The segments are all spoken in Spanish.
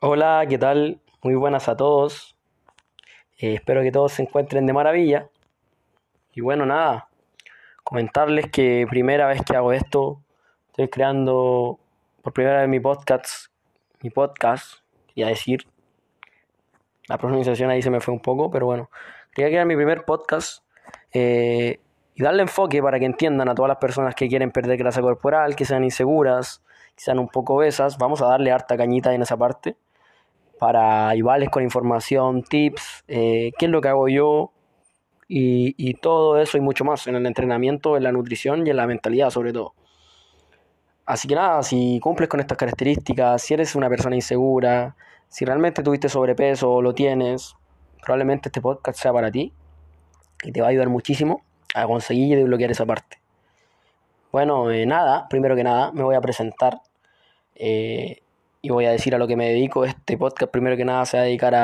Hola, ¿qué tal? Muy buenas a todos. Eh, espero que todos se encuentren de maravilla. Y bueno, nada, comentarles que primera vez que hago esto, estoy creando por primera vez mi podcast, mi podcast, quería decir. La pronunciación ahí se me fue un poco, pero bueno, quería crear mi primer podcast eh, y darle enfoque para que entiendan a todas las personas que quieren perder grasa corporal, que sean inseguras, que sean un poco obesas. Vamos a darle harta cañita en esa parte para ayudarles con información, tips, eh, qué es lo que hago yo y, todo eso y mucho más en el entrenamiento, en la nutrición y en la mentalidad sobre todo. Así que nada, si cumples con estas características, si eres una persona insegura, si realmente tuviste sobrepeso o lo tienes, probablemente este podcast sea para ti y te va a ayudar muchísimo a conseguir y desbloquear esa parte. Bueno, eh, nada, primero que nada me voy a presentar. Eh, y voy a decir a lo que me dedico. Este podcast primero que nada se va a dedicar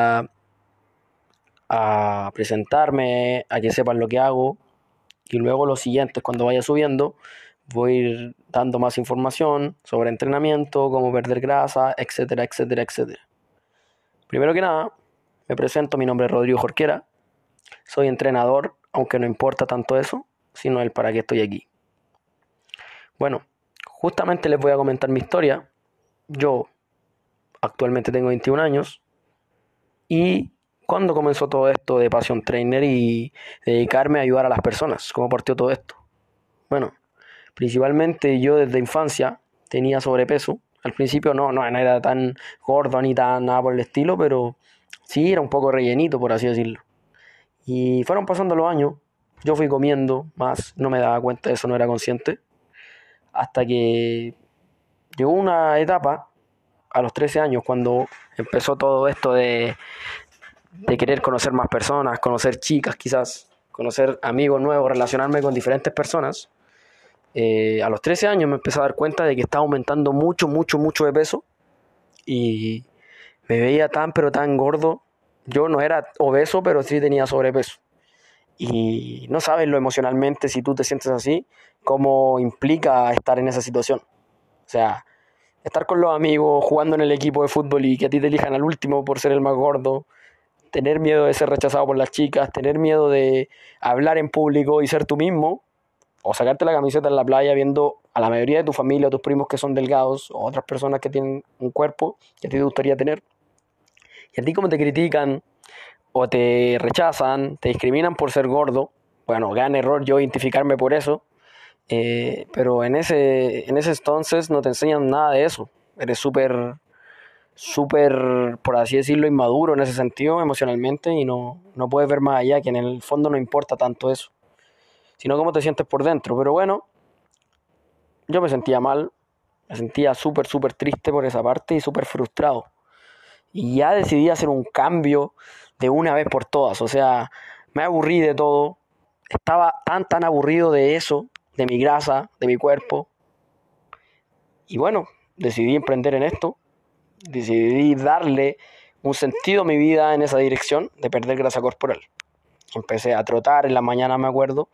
a, presentarme, a que sepan lo que hago y luego los siguientes cuando vaya subiendo voy a ir dando más información sobre entrenamiento, cómo perder grasa, etcétera, etcétera, etcétera. Primero que nada, me presento, mi nombre es Rodrigo Jorquera, soy entrenador, aunque no importa tanto eso, sino el para qué estoy aquí. Bueno, justamente les voy a comentar mi historia. Yo Actualmente tengo 21 años. ¿Y cuando comenzó todo esto de Passion Trainer y dedicarme a ayudar a las personas? ¿Cómo partió todo esto? Bueno, principalmente yo desde infancia tenía sobrepeso. Al principio no, no, era tan gordo ni tan nada por el estilo, pero sí era un poco rellenito, por así decirlo. Y fueron pasando los años, yo fui comiendo más, no me daba cuenta de eso, no era consciente, hasta que llegó una etapa a los 13 años, cuando empezó todo esto de, de querer conocer más personas, conocer chicas quizás, conocer amigos nuevos, relacionarme con diferentes personas, eh, a los 13 años me empecé a dar cuenta de que estaba aumentando mucho, mucho, mucho de peso y me veía tan, pero tan gordo. Yo no era obeso, pero sí tenía sobrepeso. Y no sabes lo emocionalmente, si tú te sientes así, cómo implica estar en esa situación. O sea, estar con los amigos, jugando en el equipo de fútbol y que a ti te elijan al último por ser el más gordo, tener miedo de ser rechazado por las chicas, tener miedo de hablar en público y ser tú mismo, o sacarte la camiseta en la playa viendo a la mayoría de tu familia, a tus primos que son delgados, o otras personas que tienen un cuerpo que a ti te gustaría tener, y a ti como te critican, o te rechazan, te discriminan por ser gordo, bueno, gran error yo identificarme por eso, eh, pero en ese, en ese entonces no te enseñan nada de eso. Eres súper, súper, por así decirlo, inmaduro en ese sentido emocionalmente y no, no puedes ver más allá, que en el fondo no importa tanto eso, sino cómo te sientes por dentro. Pero bueno, yo me sentía mal, me sentía súper, súper triste por esa parte y súper frustrado. Y ya decidí hacer un cambio de una vez por todas. O sea, me aburrí de todo. Estaba tan, tan aburrido de eso de mi grasa, de mi cuerpo. Y bueno, decidí emprender en esto, decidí darle un sentido a mi vida en esa dirección de perder grasa corporal. Empecé a trotar en la mañana, me acuerdo.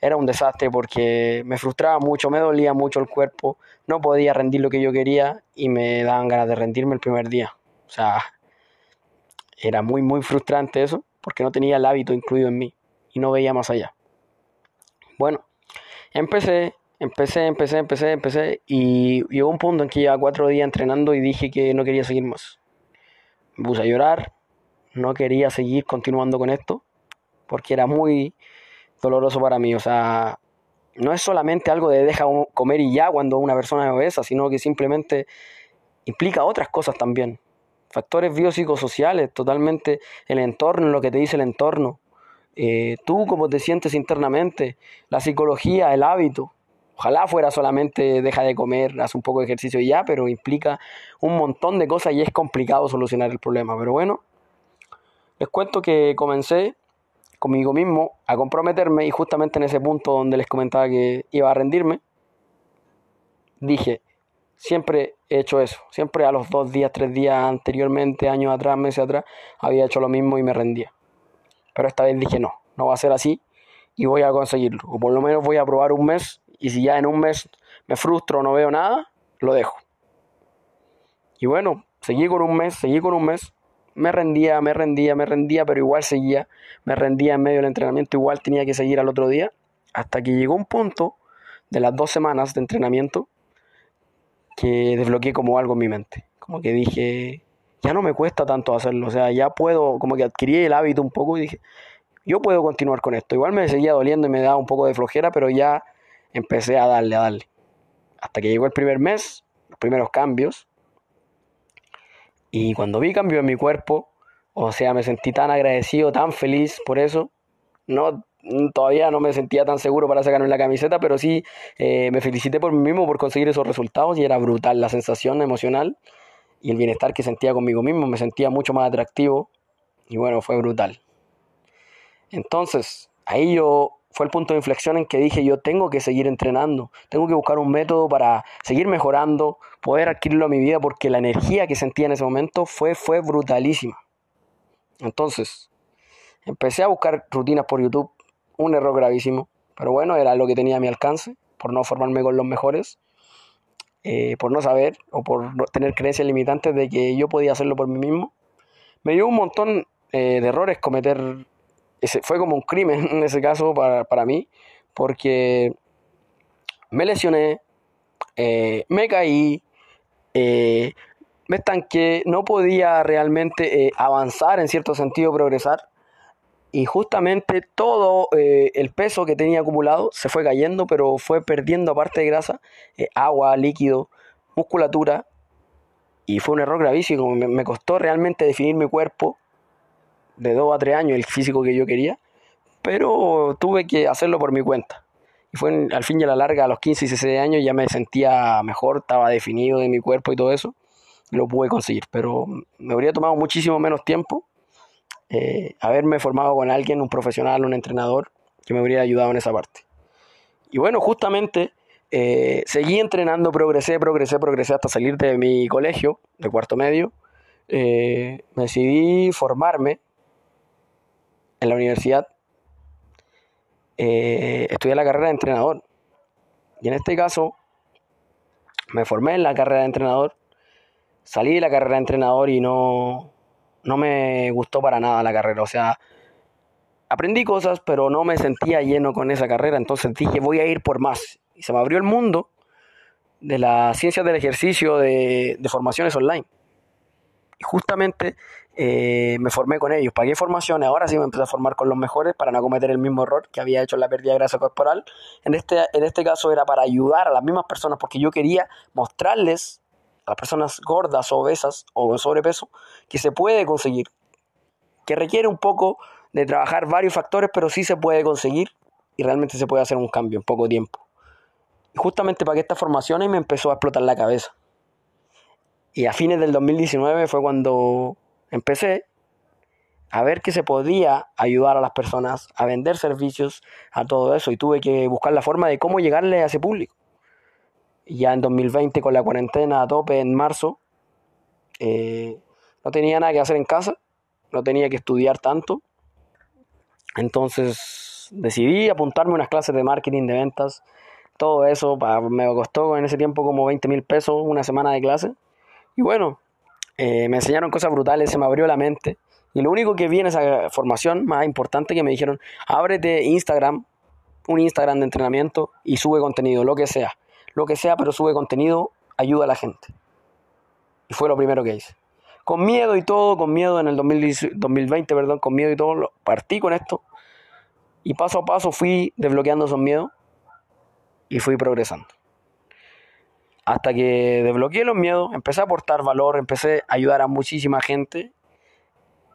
Era un desastre porque me frustraba mucho, me dolía mucho el cuerpo, no podía rendir lo que yo quería y me daban ganas de rendirme el primer día. O sea, era muy, muy frustrante eso porque no tenía el hábito incluido en mí y no veía más allá. Bueno, Empecé, empecé, empecé, empecé, empecé y llegó un punto en que llevaba cuatro días entrenando y dije que no quería seguir más. Me puse a llorar, no quería seguir continuando con esto porque era muy doloroso para mí. O sea, no es solamente algo de deja comer y ya cuando una persona es obesa, sino que simplemente implica otras cosas también. Factores biopsicosociales, totalmente el entorno, lo que te dice el entorno. Eh, tú cómo te sientes internamente, la psicología, el hábito. Ojalá fuera solamente deja de comer, haz un poco de ejercicio y ya, pero implica un montón de cosas y es complicado solucionar el problema. Pero bueno, les cuento que comencé conmigo mismo a comprometerme y justamente en ese punto donde les comentaba que iba a rendirme, dije, siempre he hecho eso, siempre a los dos días, tres días anteriormente, años atrás, meses atrás, había hecho lo mismo y me rendía. Pero esta vez dije no, no va a ser así y voy a conseguirlo. O por lo menos voy a probar un mes y si ya en un mes me frustro no veo nada, lo dejo. Y bueno, seguí con un mes, seguí con un mes, me rendía, me rendía, me rendía, pero igual seguía, me rendía en medio del entrenamiento, igual tenía que seguir al otro día, hasta que llegó un punto de las dos semanas de entrenamiento que desbloqueé como algo en mi mente, como que dije, ya no me cuesta tanto hacerlo, o sea, ya puedo, como que adquirí el hábito un poco y dije, yo puedo continuar con esto, igual me seguía doliendo y me daba un poco de flojera, pero ya empecé a darle, a darle, hasta que llegó el primer mes, los primeros cambios, y cuando vi cambio en mi cuerpo, o sea, me sentí tan agradecido, tan feliz por eso. No, todavía no me sentía tan seguro para sacarme la camiseta, pero sí eh, me felicité por mí mismo por conseguir esos resultados y era brutal la sensación emocional y el bienestar que sentía conmigo mismo. Me sentía mucho más atractivo y bueno, fue brutal. Entonces, ahí yo fue el punto de inflexión en que dije yo tengo que seguir entrenando, tengo que buscar un método para seguir mejorando, poder adquirirlo a mi vida porque la energía que sentía en ese momento fue, fue brutalísima. Entonces, empecé a buscar rutinas por YouTube, un error gravísimo, pero bueno, era lo que tenía a mi alcance, por no formarme con los mejores, eh, por no saber o por tener creencias limitantes de que yo podía hacerlo por mí mismo. Me dio un montón eh, de errores cometer fue como un crimen en ese caso para, mí, porque me lesioné, eh, me caí, me estanqué, no podía realmente avanzar en cierto sentido, progresar. Y justamente todo el peso que tenía acumulado se fue cayendo, pero fue perdiendo aparte de grasa, agua, líquido, musculatura. Y fue un error gravísimo. me costó realmente definir mi cuerpo de 2 a 3 años el físico que yo quería, pero tuve que hacerlo por mi cuenta. Y fue al fin y a la larga, a los 15 y 16 años ya me sentía mejor, estaba definido de mi cuerpo y todo eso, lo pude conseguir. Pero me habría tomado muchísimo menos tiempo eh, haberme formado con alguien, un profesional, un entrenador, que me habría ayudado en esa parte. Y bueno, justamente eh, seguí entrenando, progresé, progresé, progresé hasta salir de mi colegio, de cuarto medio. Eh, decidí formarme en la universidad eh, estudié la carrera de entrenador. Y en este caso, me formé en la carrera de entrenador, salí de la carrera de entrenador y no, no me gustó para nada la carrera. O sea, aprendí cosas, pero no me sentía lleno con esa carrera. Entonces dije, voy a ir por más. Y se me abrió el mundo de las ciencias del ejercicio, de, formaciones online. Y justamente eh, me formé con ellos, pagué formaciones, ahora sí me empecé a formar con los mejores para no cometer el mismo error que había hecho en la pérdida de grasa corporal. En este, en este caso era para ayudar a las mismas personas porque yo quería mostrarles las personas gordas, obesas o con sobrepeso que se puede conseguir, que requiere un poco de trabajar varios factores, pero sí se puede conseguir y realmente se puede hacer un cambio en poco tiempo. Y justamente pagué estas formaciones me empezó a explotar la cabeza. Y a fines del 2019 fue cuando empecé a ver que se podía ayudar a las personas a vender servicios, a todo eso, y tuve que buscar la forma de cómo llegarle a ese público. Ya en 2020, con la cuarentena a tope en marzo, eh, no tenía nada que hacer en casa, no tenía que estudiar tanto, entonces decidí apuntarme unas clases de marketing, de ventas, todo eso, me costó en ese tiempo como 20 mil pesos una semana de clase. Y bueno, eh, me enseñaron cosas brutales, se me abrió la mente. Y lo único que vi en esa formación más importante que me dijeron, ábrete Instagram, un Instagram de entrenamiento y sube contenido, lo que sea. Lo que sea, pero sube contenido, ayuda a la gente. Y fue lo primero que hice. Con miedo y todo, con miedo en el 2020, perdón, con miedo y todo, partí con esto. Y paso a paso fui desbloqueando esos miedos y fui progresando hasta que desbloqueé los miedos, empecé a aportar valor, empecé a ayudar a muchísima gente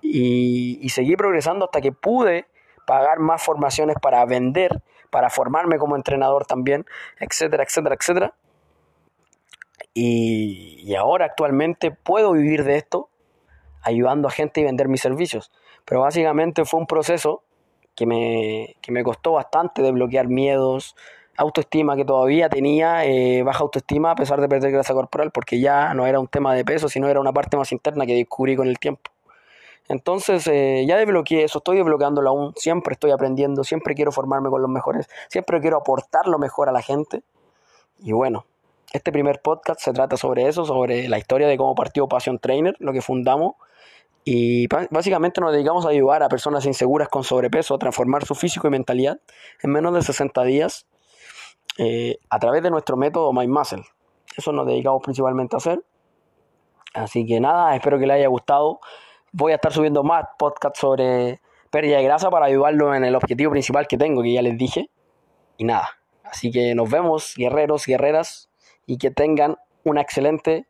y, seguí progresando hasta que pude pagar más formaciones para vender, para formarme como entrenador también, etcétera, etcétera, etcétera. Y, ahora actualmente puedo vivir de esto, ayudando a gente y vender mis servicios. Pero básicamente fue un proceso que me, que me costó bastante desbloquear miedos, autoestima que todavía tenía, eh, baja autoestima a pesar de perder grasa corporal, porque ya no era un tema de peso, sino era una parte más interna que descubrí con el tiempo. Entonces eh, ya desbloqueé eso, estoy desbloqueándolo aún, siempre estoy aprendiendo, siempre quiero formarme con los mejores, siempre quiero aportar lo mejor a la gente. Y bueno, este primer podcast se trata sobre eso, sobre la historia de cómo partió Passion Trainer, lo que fundamos. Y básicamente nos dedicamos a ayudar a personas inseguras con sobrepeso a transformar su físico y mentalidad en menos de 60 días eh, a través de nuestro método My Muscle. Eso nos dedicamos principalmente a hacer. Así que nada, espero que les haya gustado. Voy a estar subiendo más podcasts sobre pérdida de grasa para ayudarlo en el objetivo principal que tengo, que ya les dije. Y nada, así que nos vemos, guerreros, guerreras, y que tengan una excelente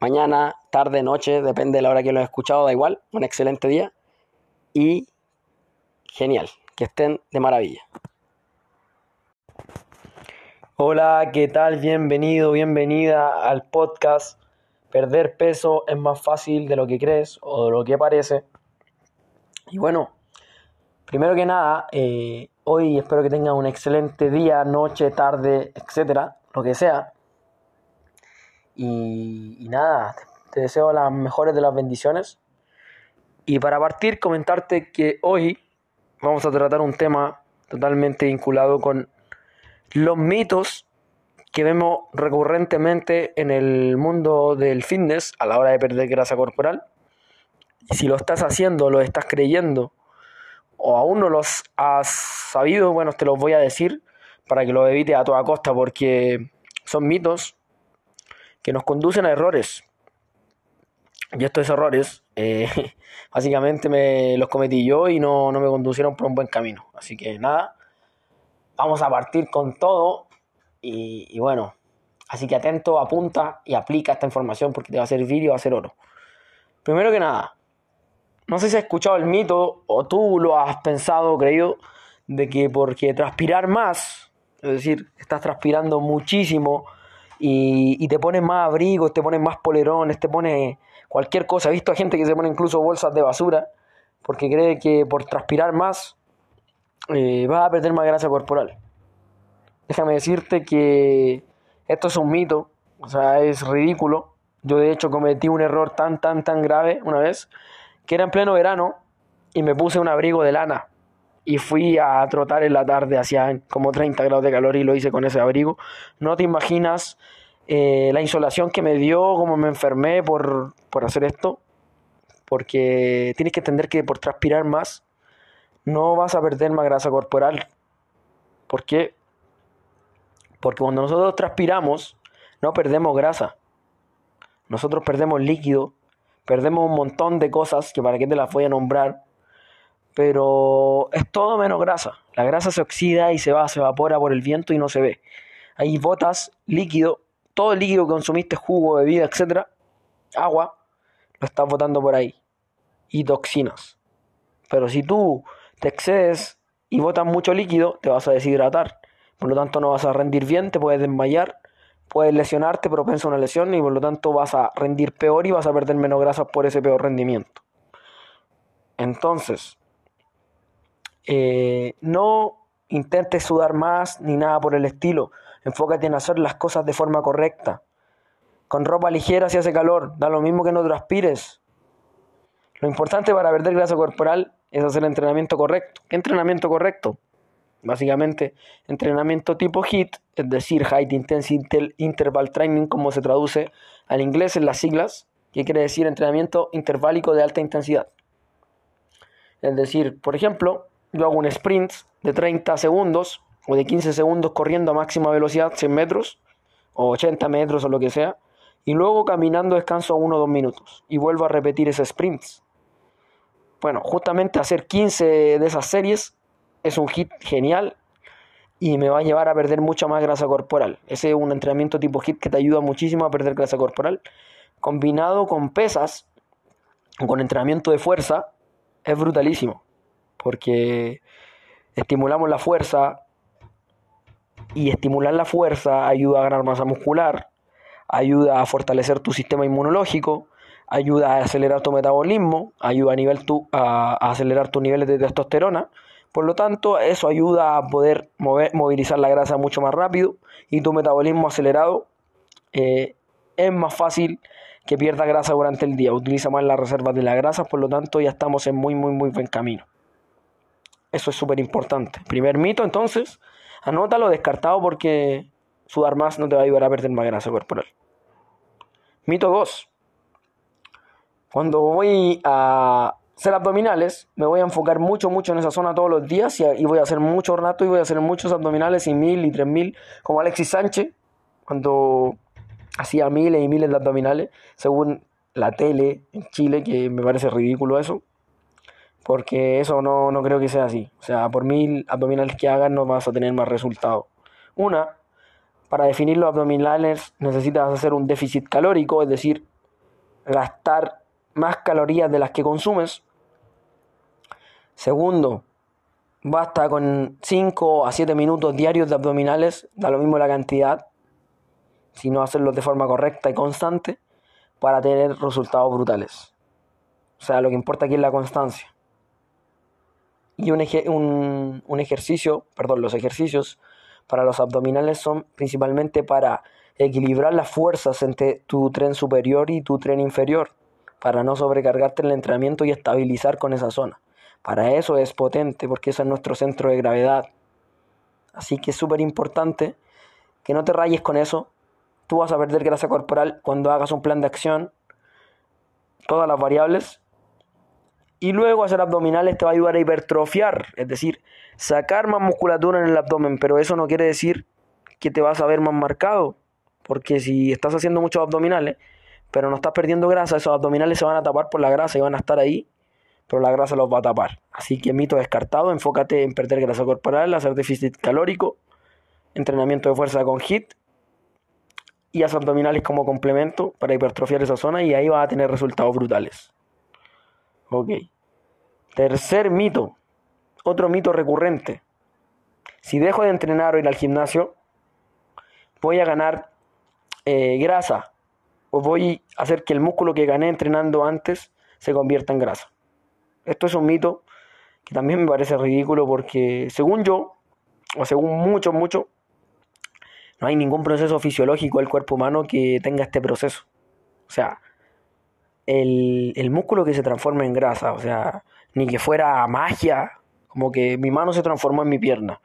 mañana, tarde, noche, depende de la hora que lo he escuchado, da igual, un excelente día y genial, que estén de maravilla. Hola, ¿qué tal? Bienvenido, bienvenida al podcast. Perder peso es más fácil de lo que crees o de lo que parece. Y bueno, primero que nada, eh, hoy espero que tengan un excelente día, noche, tarde, etcétera, lo que sea. Y, nada, te deseo las mejores de las bendiciones. Y para partir, comentarte que hoy vamos a tratar un tema totalmente vinculado con los mitos que vemos recurrentemente en el mundo del fitness a la hora de perder grasa corporal. Y si lo estás haciendo, lo estás creyendo, o aún no los has sabido, bueno, te los voy a decir para que lo evites a toda costa, porque son mitos que nos conducen a errores. Y estos errores, eh, básicamente me los cometí yo y no, me conducieron por un buen camino. Así que nada, vamos a partir con todo y, bueno, así que atento, apunta y aplica esta información porque te va a servir y va a ser oro. Primero que nada, no sé si has escuchado el mito o tú lo has pensado o creído de que porque transpirar más, es decir, estás transpirando muchísimo, y, te pones más abrigos, te pones más polerones, te pones cualquier cosa. He visto a gente que se pone incluso bolsas de basura porque cree que por transpirar más eh, vas a perder más grasa corporal. Déjame decirte que esto es un mito, o sea, es ridículo. Yo de hecho cometí un error tan, tan, tan grave una vez, que era en pleno verano y me puse un abrigo de lana y fui a trotar en la tarde, hacía como 30 grados de calor y lo hice con ese abrigo. No te imaginas eh, la insolación que me dio, cómo me enfermé por, por hacer esto, porque tienes que entender que por transpirar más no vas a perder más grasa corporal. ¿Por qué? Porque cuando nosotros transpiramos, no perdemos grasa. Nosotros perdemos líquido, perdemos un montón de cosas que para qué te las voy a nombrar, pero es todo menos grasa. La grasa se oxida y se va, se evapora por el viento y no se ve. Ahí botas líquido, todo el líquido que consumiste, jugo, bebida, etcétera, agua, lo estás botando por ahí. Y toxinas. Pero si tú te excedes y botas mucho líquido, te vas a deshidratar. Por lo tanto, no vas a rendir bien, te puedes desmayar, puedes lesionarte, propenso a una lesión, y por lo tanto vas a rendir peor y vas a perder menos grasa por ese peor rendimiento. Entonces, eh, no intentes sudar más ni nada por el estilo. Enfócate en hacer las cosas de forma correcta. Con ropa ligera si hace calor, da lo mismo que no transpires. Lo importante para perder grasa corporal es hacer el entrenamiento correcto. ¿Qué entrenamiento correcto? Básicamente, entrenamiento tipo HIT, es decir, High Intensity Interval Training, como se traduce al inglés en las siglas, que quiere decir entrenamiento interválico de alta intensidad. Es decir, por ejemplo, yo hago un sprint de 30 segundos o de 15 segundos corriendo a máxima velocidad, 100 metros o 80 metros o lo que sea, y luego caminando descanso 1 o 2 minutos y vuelvo a repetir ese sprint. Bueno, justamente hacer 15 de esas series es un hit genial y me va a llevar a perder mucha más grasa corporal. Ese es un entrenamiento tipo hit que te ayuda muchísimo a perder grasa corporal. Combinado con pesas, con entrenamiento de fuerza, es brutalísimo porque estimulamos la fuerza y estimular la fuerza ayuda a ganar masa muscular, ayuda a fortalecer tu sistema inmunológico, ayuda a acelerar tu metabolismo, ayuda a, nivel tu, a, acelerar tus niveles de testosterona. Por lo tanto, eso ayuda a poder mover, movilizar la grasa mucho más rápido y tu metabolismo acelerado eh, es más fácil que pierda grasa durante el día. Utiliza más las reservas de la grasa, por lo tanto ya estamos en muy, muy, muy buen camino. Eso es súper importante. Primer mito, entonces, anótalo descartado porque sudar más no te va a ayudar a perder más grasa corporal. Mito 2. Cuando voy a hacer abdominales, me voy a enfocar mucho, mucho en esa zona todos los días y, voy a hacer mucho rato y voy a hacer muchos abdominales y mil y tres mil, como Alexis Sánchez, cuando hacía miles y miles de abdominales, según la tele en Chile, que me parece ridículo eso, porque eso no, no creo que sea así. O sea, por mil abdominales que hagas no vas a tener más resultados. Una, para definir los abdominales necesitas hacer un déficit calórico, es decir, gastar más calorías de las que consumes. Segundo, basta con 5 a 7 minutos diarios de abdominales, da lo mismo la cantidad, si no hacerlos de forma correcta y constante, para tener resultados brutales. O sea, lo que importa aquí es la constancia. Y un, un, un ejercicio, perdón, los ejercicios para los abdominales son principalmente para equilibrar las fuerzas entre tu tren superior y tu tren inferior, para no sobrecargarte el entrenamiento y estabilizar con esa zona. Para eso es potente, porque ese es nuestro centro de gravedad. Así que es súper importante que no te rayes con eso. Tú vas a perder grasa corporal cuando hagas un plan de acción, todas las variables, y luego hacer abdominales te va a ayudar a hipertrofiar, es decir, sacar más musculatura en el abdomen, pero eso no quiere decir que te vas a ver más marcado, porque si estás haciendo muchos abdominales, pero no estás perdiendo grasa, esos abdominales se van a tapar por la grasa y van a estar ahí, pero la grasa los va a tapar. Así que mito descartado, enfócate en perder grasa corporal, hacer déficit calórico, entrenamiento de fuerza con HIT y haz abdominales como complemento para hipertrofiar esa zona y ahí vas a tener resultados brutales. Ok. Tercer mito, otro mito recurrente. Si dejo de entrenar o ir al gimnasio, voy a ganar eh, grasa o voy a hacer que el músculo que gané entrenando antes se convierta en grasa. Esto es un mito que también me parece ridículo porque según yo, o según mucho, mucho, no hay ningún proceso fisiológico del cuerpo humano que tenga este proceso. O sea, el, músculo que se transforma en grasa, o sea, ni que fuera magia, como que mi mano se transformó en mi pierna.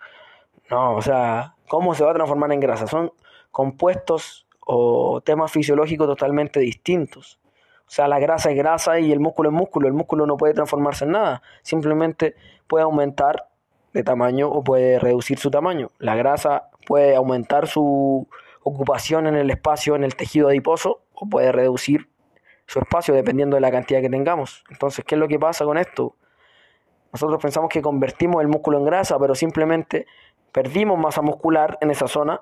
No, o sea, ¿cómo se va a transformar en grasa? Son compuestos o temas fisiológicos totalmente distintos. O sea, la grasa es grasa y el músculo es músculo. El músculo no puede transformarse en nada. Simplemente puede aumentar de tamaño o puede reducir su tamaño. La grasa puede aumentar su ocupación en el espacio, en el tejido adiposo, o puede reducir su espacio dependiendo de la cantidad que tengamos. Entonces, ¿qué es lo que pasa con esto? Nosotros pensamos que convertimos el músculo en grasa, pero simplemente perdimos masa muscular en esa zona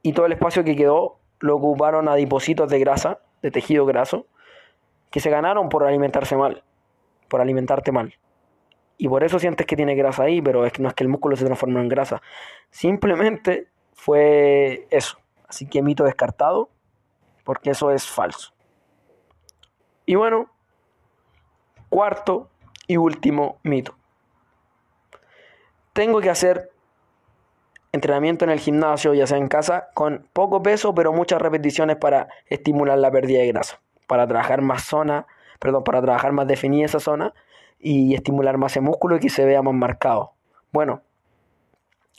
y todo el espacio que quedó lo ocuparon adipocitos de grasa, de tejido graso, que se ganaron por alimentarse mal, por alimentarte mal. Y por eso sientes que tiene grasa ahí, pero es que no es que el músculo se transformó en grasa. Simplemente fue eso. Así que mito descartado porque eso es falso. Y bueno, cuarto y último mito. Tengo que hacer entrenamiento en el gimnasio, ya sea en casa, con poco peso, pero muchas repeticiones para estimular la pérdida de grasa, para trabajar más zona, perdón, para trabajar más definida esa zona y estimular más el músculo y que se vea más marcado. Bueno,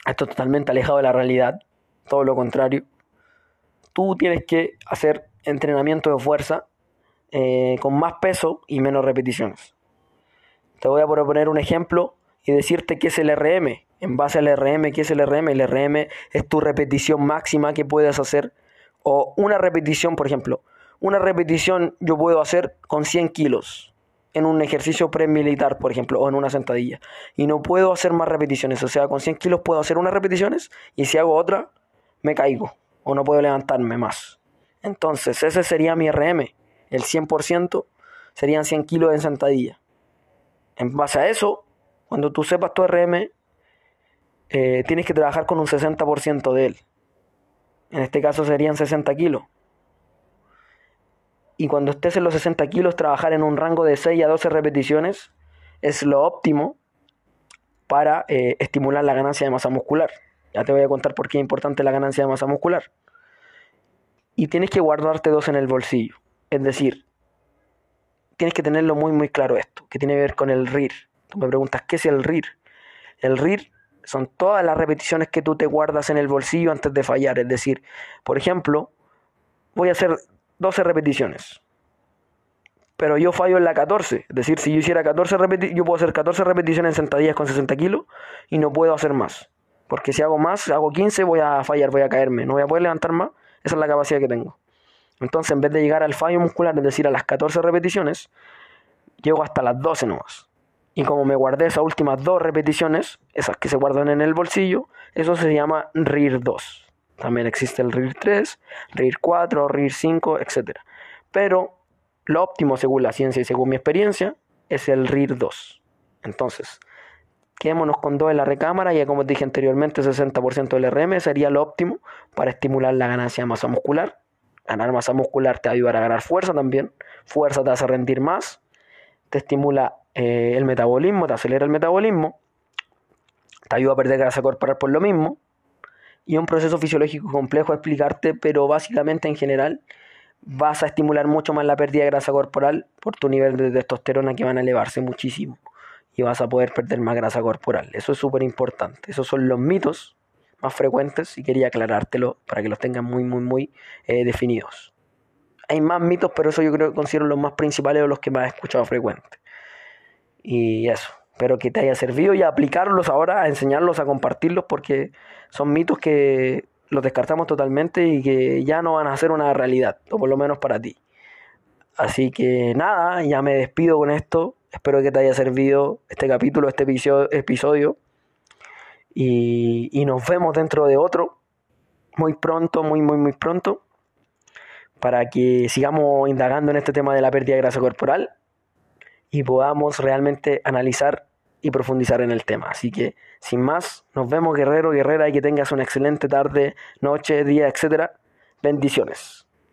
esto es totalmente alejado de la realidad, todo lo contrario tú tienes que hacer entrenamiento de fuerza eh, con más peso y menos repeticiones. Te voy a proponer un ejemplo y decirte qué es el RM. En base al RM, ¿qué es el RM? El RM es tu repetición máxima que puedes hacer. O una repetición, por ejemplo, una repetición yo puedo hacer con 100 kilos en un ejercicio premilitar, por ejemplo, o en una sentadilla. Y no puedo hacer más repeticiones. O sea, con 100 kilos puedo hacer unas repeticiones y si hago otra, me caigo o no puedo levantarme más. Entonces, ese sería mi RM. El 100% serían 100 kilos de sentadilla. En base a eso, cuando tú sepas tu RM, eh, tienes que trabajar con un 60% de él. En este caso serían 60 kilos. Y cuando estés en los 60 kilos, trabajar en un rango de 6 a 12 repeticiones es lo óptimo para eh, estimular la ganancia de masa muscular. Ya te voy a contar por qué es importante la ganancia de masa muscular. Y tienes que guardarte dos en el bolsillo. Es decir, tienes que tenerlo muy muy claro esto, que tiene que ver con el RIR. Tú me preguntas, ¿qué es el RIR? El RIR son todas las repeticiones que tú te guardas en el bolsillo antes de fallar. Es decir, por ejemplo, voy a hacer 12 repeticiones. Pero yo fallo en la 14. Es decir, si yo hiciera 14 repeticiones, yo puedo hacer 14 repeticiones en sentadillas con 60 kilos y no puedo hacer más. Porque si hago más, hago 15, voy a fallar, voy a caerme. No voy a poder levantar más. Esa es la capacidad que tengo. Entonces, en vez de llegar al fallo muscular, es decir, a las 14 repeticiones, llego hasta las 12 nomás. Y como me guardé esas últimas dos repeticiones, esas que se guardan en el bolsillo, eso se llama RIR 2. También existe el RIR 3, RIR 4, RIR 5, etc. Pero lo óptimo según la ciencia y según mi experiencia es el RIR 2. Entonces, quedémonos con dos en la recámara, ya como dije anteriormente, 60% del RM sería lo óptimo para estimular la ganancia de masa muscular. Ganar masa muscular te ayudará a ganar fuerza también. Fuerza te hace rendir más, te estimula eh, el metabolismo, te acelera el metabolismo, te ayuda a perder grasa corporal por lo mismo, y un proceso fisiológico complejo a explicarte, pero básicamente en general vas a estimular mucho más la pérdida de grasa corporal por tu nivel de testosterona que van a elevarse muchísimo y vas a poder perder más grasa corporal. Eso es súper importante. Esos son los mitos más frecuentes y quería aclarártelo para que los tengan muy, muy, muy eh, definidos. Hay más mitos, pero eso yo creo que considero los más principales o los que más he escuchado frecuente. Y eso, espero que te haya servido y a aplicarlos ahora, a enseñarlos, a compartirlos, porque son mitos que los descartamos totalmente y que ya no van a ser una realidad, o por lo menos para ti. Así que nada, ya me despido con esto. Espero que te haya servido este capítulo, este episodio. Y, y nos vemos dentro de otro, muy pronto, muy, muy, muy pronto, para que sigamos indagando en este tema de la pérdida de grasa corporal y podamos realmente analizar y profundizar en el tema. Así que, sin más, nos vemos guerrero, guerrera y que tengas una excelente tarde, noche, día, etcétera. Bendiciones.